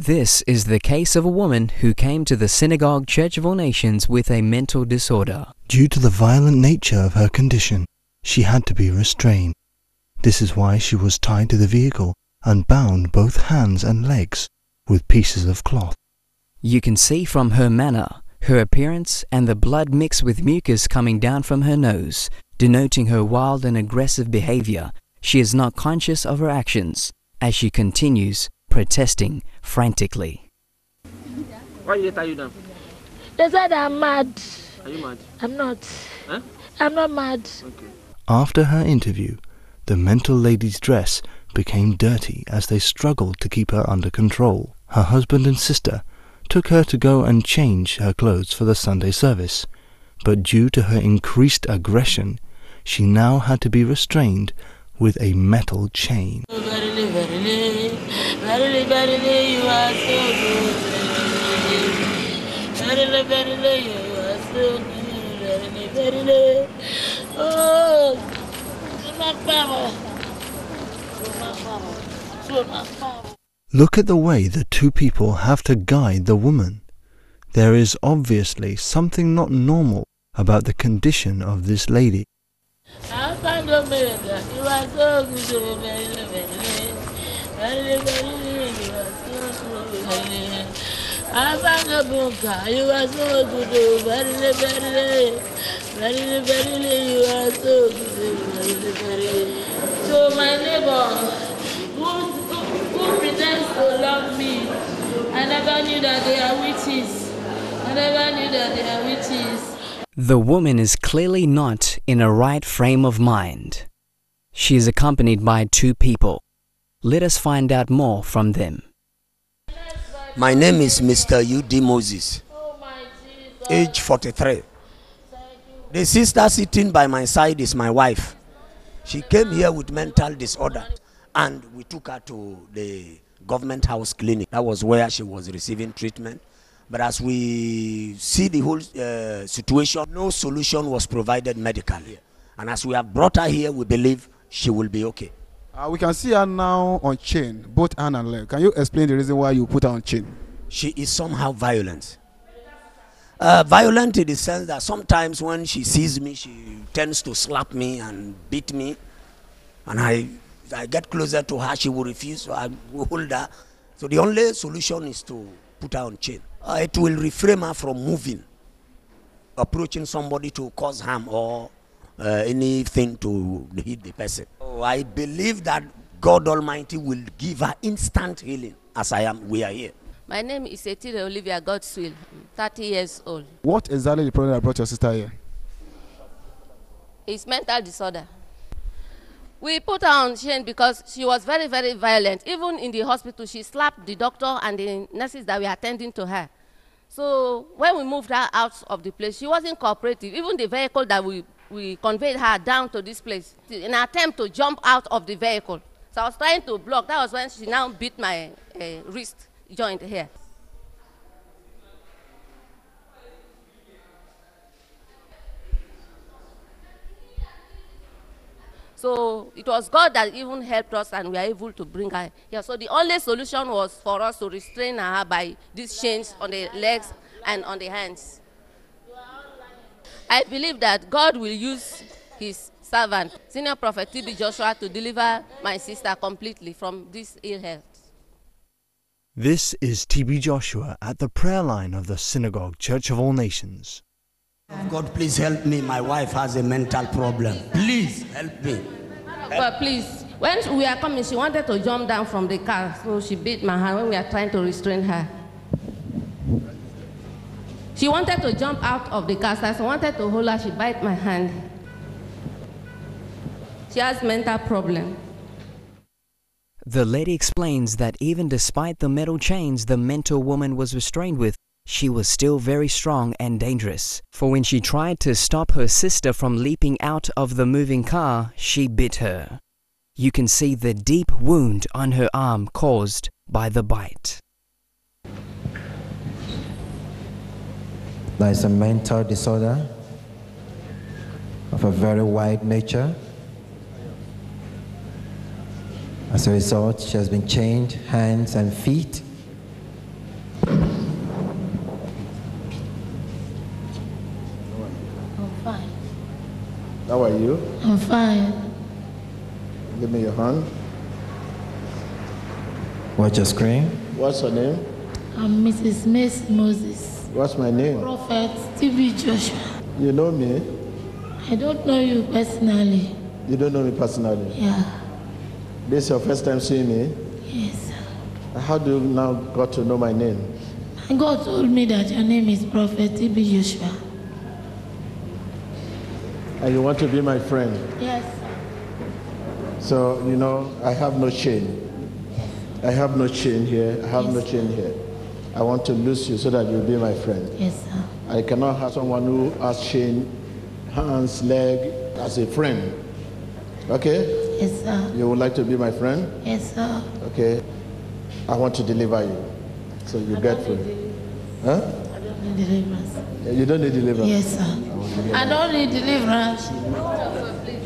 This is the case of a woman who came to the Synagogue Church of All Nations with a mental disorder. Due to the violent nature of her condition, she had to be restrained. This is why she was tied to the vehicle and bound both hands and legs with pieces of cloth. You can see from her manner, her appearance, and the blood mixed with mucus coming down from her nose, denoting her wild and aggressive behavior. She is not conscious of her actions as she continues protesting frantically. Why did they tie you down? They said I'm mad. Are you mad? I'm not. Huh? I'm not mad. Okay. After her interview, the mental lady's dress became dirty as they struggled to keep her under control. Her husband and sister took her to go and change her clothes for the Sunday service, but due to her increased aggression, she now had to be restrained with a metal chain. Look at the way the two people have to guide the woman. There is obviously something not normal about the condition of this lady. I found a man that you are so good. Verily, verily. Verily, verily, you are so good. Verily. I found a bunker. You are so good. Verily, verily. Verily, verily, you are so good. Verily, verily. So my neighbor, who, who, who pretends to love me, I never knew that they are witches. I never knew that they are witches. The woman is clearly not in a right frame of mind. She is accompanied by two people. Let us find out more from them. My name is Mr. U.D. Moses, age 43. The sister sitting by my side is my wife. She came here with mental disorder and we took her to the government house clinic. That was where she was receiving treatment. But as we see the whole uh, situation, no solution was provided medically. And as we have brought her here, we believe she will be okay. Uh, we can see her now on chain, both hand and leg. Can you explain the reason why you put her on chain? she is somehow violent. Uh, violent in the sense that sometimes when she sees me, she tends to slap me and beat me. And I, I get closer to her, she will refuse, so I will hold her. So the only solution is to put her on chain. Uh, it will refrain her from moving, approaching somebody to cause harm or uh, anything to hit the person. So I believe that God Almighty will give her instant healing as I am, we are here. My name is Etire Olivia Godswill, 30 years old. What exactly the problem that brought your sister here? It's mental disorder. We put her on chain because she was very, very violent. Even in the hospital, she slapped the doctor and the nurses that were attending to her. So when we moved her out of the place, she wasn't cooperative. Even the vehicle that we, we conveyed her down to this place, in an attempt to jump out of the vehicle. So I was trying to block. That was when she now beat my uh, wrist joint here. So it was God that even helped us and we are able to bring her here. So the only solution was for us to restrain her by these chains on the legs and on the hands. I believe that God will use his servant, senior prophet TB Joshua, to deliver my sister completely from this ill health. This is TB Joshua at the prayer line of the Synagogue Church of All Nations. God, please help me. My wife has a mental problem. Please help me. But please, when we are coming, she wanted to jump down from the car, so she beat my hand when we are trying to restrain her. She wanted to jump out of the car, so I wanted to hold her. She bite my hand. She has mental problem. The lady explains that even despite the metal chains the mental woman was restrained with, she was still very strong and dangerous. For when she tried to stop her sister from leaping out of the moving car, she bit her. You can see the deep wound on her arm caused by the bite. There is a mental disorder of a very wide nature. As a result, she has been chained hands and feet How are you? Fine. Give me your hand. Watch your screen. What's your name? I'm Mrs. Mercy Moses. What's my name? Prophet T.B. Joshua. You know me? I don't know you personally. You don't know me personally. Yeah. This is your first time seeing me? Yes. How do you now got to know my name? God told me that your name is Prophet T.B. Joshua. And you want to be my friend? Yes. So, you know, I have no chain. I have no chain here. I have no chain here. I want to lose you so that you'll be my friend. Yes, sir. I cannot have someone who has chain, hands, leg, as a friend. Okay? Yes, sir. You would like to be my friend? Yes, sir. Okay. I want to deliver you. So you get free. Huh? I don't need deliverance. You don't need deliverance. Yes, sir. I don't need deliverance.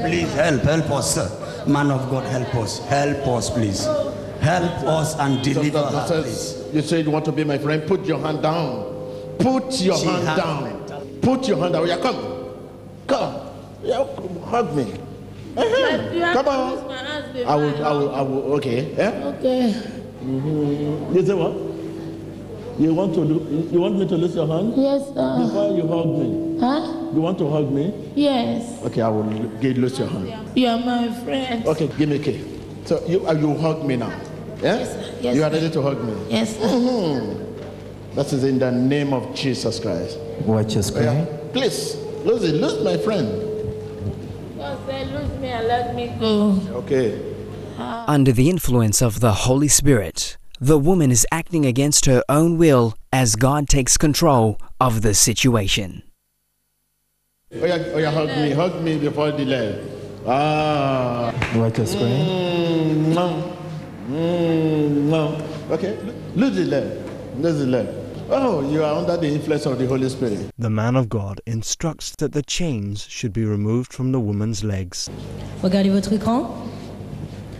Please help, help us, sir. Man of God, help us. Help us, please. Help us and deliver Doctor, her, please. you said you want to be my friend. Put your hand down. Put your She hand has down. Put your hand down. Yeah, come. Come. Yeah, come. hug me. Uh-huh. Come to on. my hands I will, I I will, I will, okay. Yeah? Okay. Mm-hmm. You say what? You want to do, you want me to lift your hand? Yes, sir. Before you hug me. Huh? You want to hug me? Yes. Okay, I will get loose your hand. You are my friend. Okay, give me a key. So you, uh, you hug me now. Yeah? Yes. Yes, you are ready to hug me? Yes, sir. Mhm. That is in the name of Jesus Christ. Watch your screen. yeah. Please, lose it. Lose my friend. God said, lose me and let me go. Okay. Under the influence of the Holy Spirit, the woman is acting against her own will as God takes control of the situation. Oh yeah, oh yeah, hug me. Hug me before delay. Ah. Watch your screen. Mm, no. Mm, no. Okay, lose the leg. Lose the leg. Oh, you are under the influence of the Holy Spirit. The man of God instructs that the chains should be removed from the woman's legs. Regardez votre écran.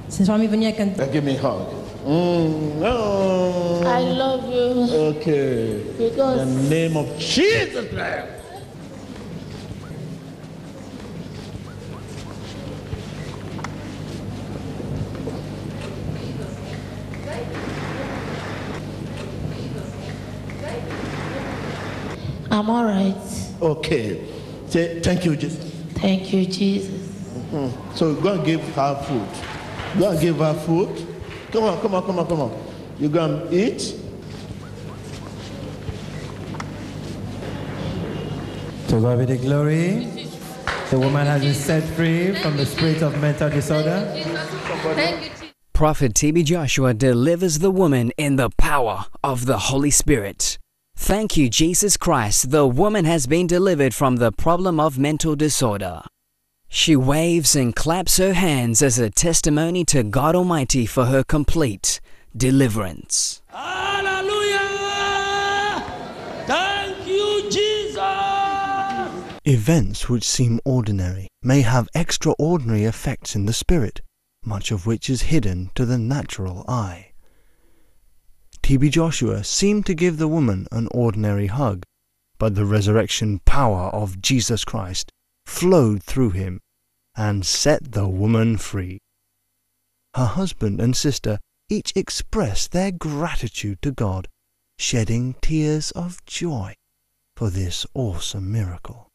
Cette femme est venue avec un... Give me a hug. Mm, no. I love you. Okay. In the name of Jesus Christ. I'm all right. Okay. Say thank you, Jesus. Thank you, Jesus. Mhm. So go and give her food. Go and give her food. Come on, come on, come on, come on. You go and eat. To God be the glory. The woman has been set free from the spirit of mental disorder. Thank you, Jesus. Prophet TB Joshua delivers the woman in the power of the Holy Spirit. Thank you, Jesus Christ. The woman has been delivered from the problem of mental disorder. She waves and claps her hands as a testimony to God Almighty for her complete deliverance. Hallelujah! Thank you, Jesus! Events which seem ordinary may have extraordinary effects in the spirit, much of which is hidden to the natural eye. TB Joshua seemed to give the woman an ordinary hug, but the resurrection power of Jesus Christ flowed through him and set the woman free. Her husband and sister each expressed their gratitude to God, shedding tears of joy for this awesome miracle.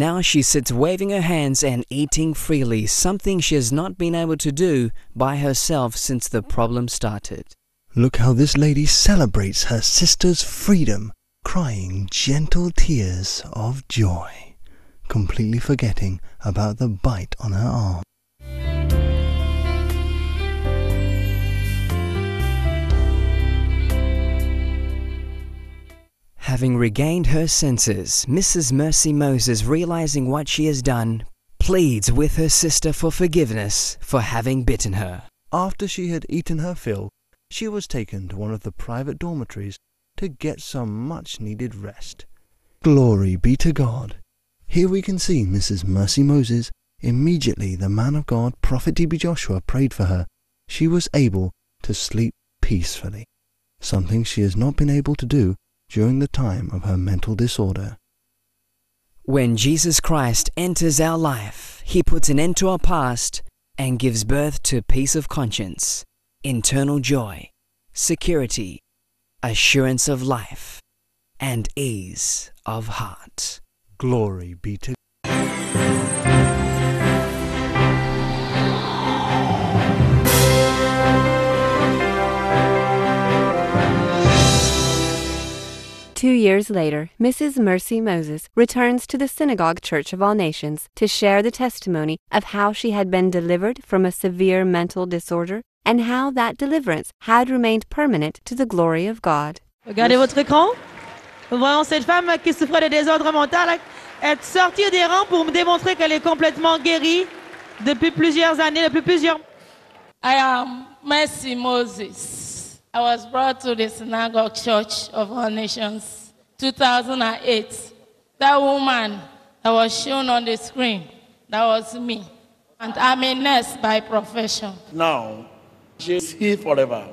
Now she sits waving her hands and eating freely, something she has not been able to do by herself since the problem started. Look how this lady celebrates her sister's freedom, crying gentle tears of joy, completely forgetting about the bite on her arm. Having regained her senses, Mrs. Mercy Moses, realizing what she has done, pleads with her sister for forgiveness for having bitten her. After she had eaten her fill, she was taken to one of the private dormitories to get some much needed rest. Glory be to God! Here we can see Mrs. Mercy Moses Immediately the man of God, Prophet T.B. Joshua, prayed for her. She was able to sleep peacefully, something she has not been able to do during the time of her mental disorder. When Jesus Christ enters our life, he puts an end to our past and gives birth to peace of conscience, internal joy, security, assurance of life, and ease of heart. Glory be to Two years later, Mrs. Mercy Moses returns to the Synagogue Church of All Nations to share the testimony of how she had been delivered from a severe mental disorder and how that deliverance had remained permanent to the glory of God. Regardez votre écran. Voyons cette femme qui souffrait de désordre mental être sortie des rangs pour me démontrer qu'elle est complètement guérie depuis plusieurs années, depuis plusieurs... I am Mercy Moses. I was brought to the Synagogue Church of All Nations 2008. That woman that was shown on the screen, that was me. And I'm a nurse by profession. Now, she's here forever.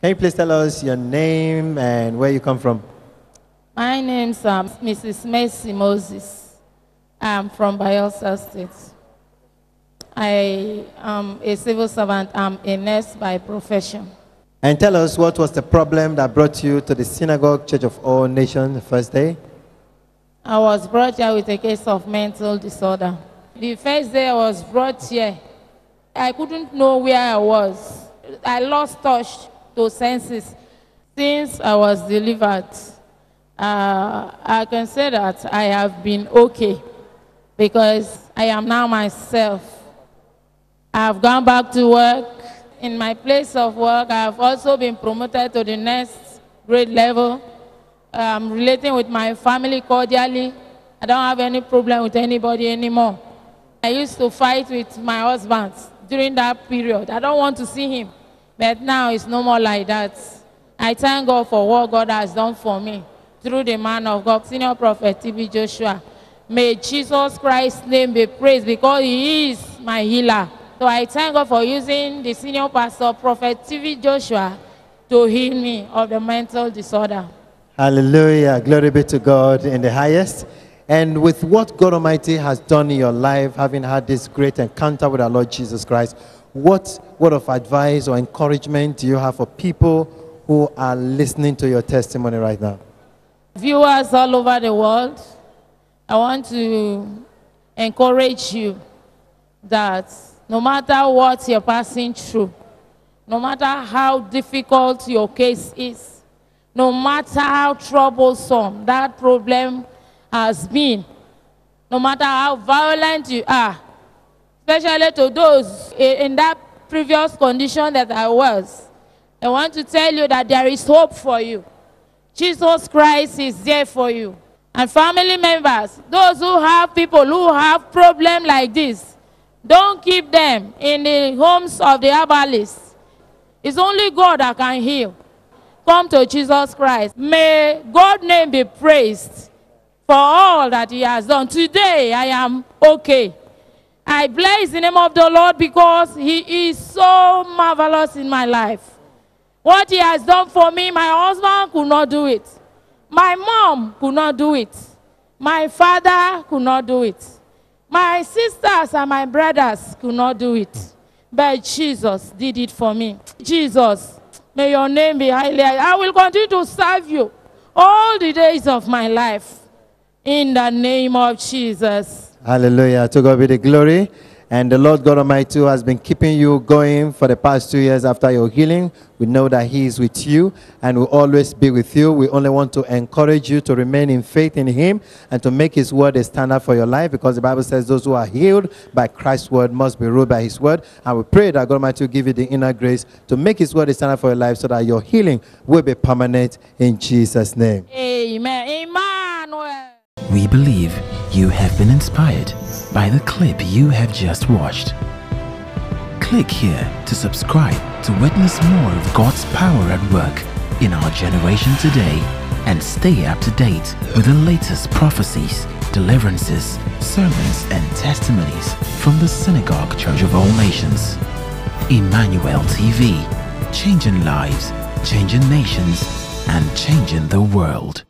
Can you please tell us your name and where you come from? My name's um, Mrs. Mercy Moses. I'm from Bayelsa State. I am a civil servant. I'm a nurse by profession. And tell us what was the problem that brought you to the Synagogue Church of All Nations the first day? I was brought here with a case of mental disorder. The first day I was brought here, I couldn't know where I was. I lost touch to senses since I was delivered. Uh, I can say that I have been okay because I am now myself. I've gone back to work. In my place of work, I've also been promoted to the next grade level. I'm relating with my family cordially. I don't have any problem with anybody anymore. I used to fight with my husband during that period. I don't want to see him. But now it's no more like that. I thank God for what God has done for me through the man of God, Senior Prophet T.B. Joshua. May Jesus Christ's name be praised because he is my healer. So I thank God for using the senior pastor, Prophet T.B. Joshua, to heal me of the mental disorder. Hallelujah. Glory be to God in the highest. And with what God Almighty has done in your life, having had this great encounter with our Lord Jesus Christ, what word of advice or encouragement do you have for people who are listening to your testimony right now? Viewers all over the world, I want to encourage you that no matter what you're passing through, no matter how difficult your case is, no matter how troublesome that problem has been, no matter how violent you are, especially to those in that previous condition that I was, I want to tell you that there is hope for you. Jesus Christ is there for you. And family members, those who have people who have problems like this, don't keep them in the homes of the herbalists. It's only God that can heal. Come to Jesus Christ. May God's name be praised for all that He has done. Today, I am okay. I bless the name of the Lord because He is so marvelous in my life. What He has done for me, my husband could not do it. My mom could not do it. My father could not do it. My sisters and my brothers could not do it. But Jesus did it for me. Jesus, may your name be highly. I will continue to serve you all the days of my life. In the name of Jesus. Hallelujah. To God be the glory. And the Lord God Almighty who has been keeping you going for the past two years after your healing. We know that He is with you and will always be with you. We only want to encourage you to remain in faith in Him and to make His word a standard for your life because the Bible says those who are healed by Christ's word must be ruled by His word. And we pray that God Almighty will give you the inner grace to make His word a standard for your life so that your healing will be permanent in Jesus' name. Amen. Emmanuel. We believe you have been inspired by the clip you have just watched. Click here to subscribe to witness more of God's power at work in our generation today and stay up to date with the latest prophecies, deliverances, sermons, and testimonies from the Synagogue Church of All Nations. Emmanuel TV, changing lives, changing nations, and changing the world.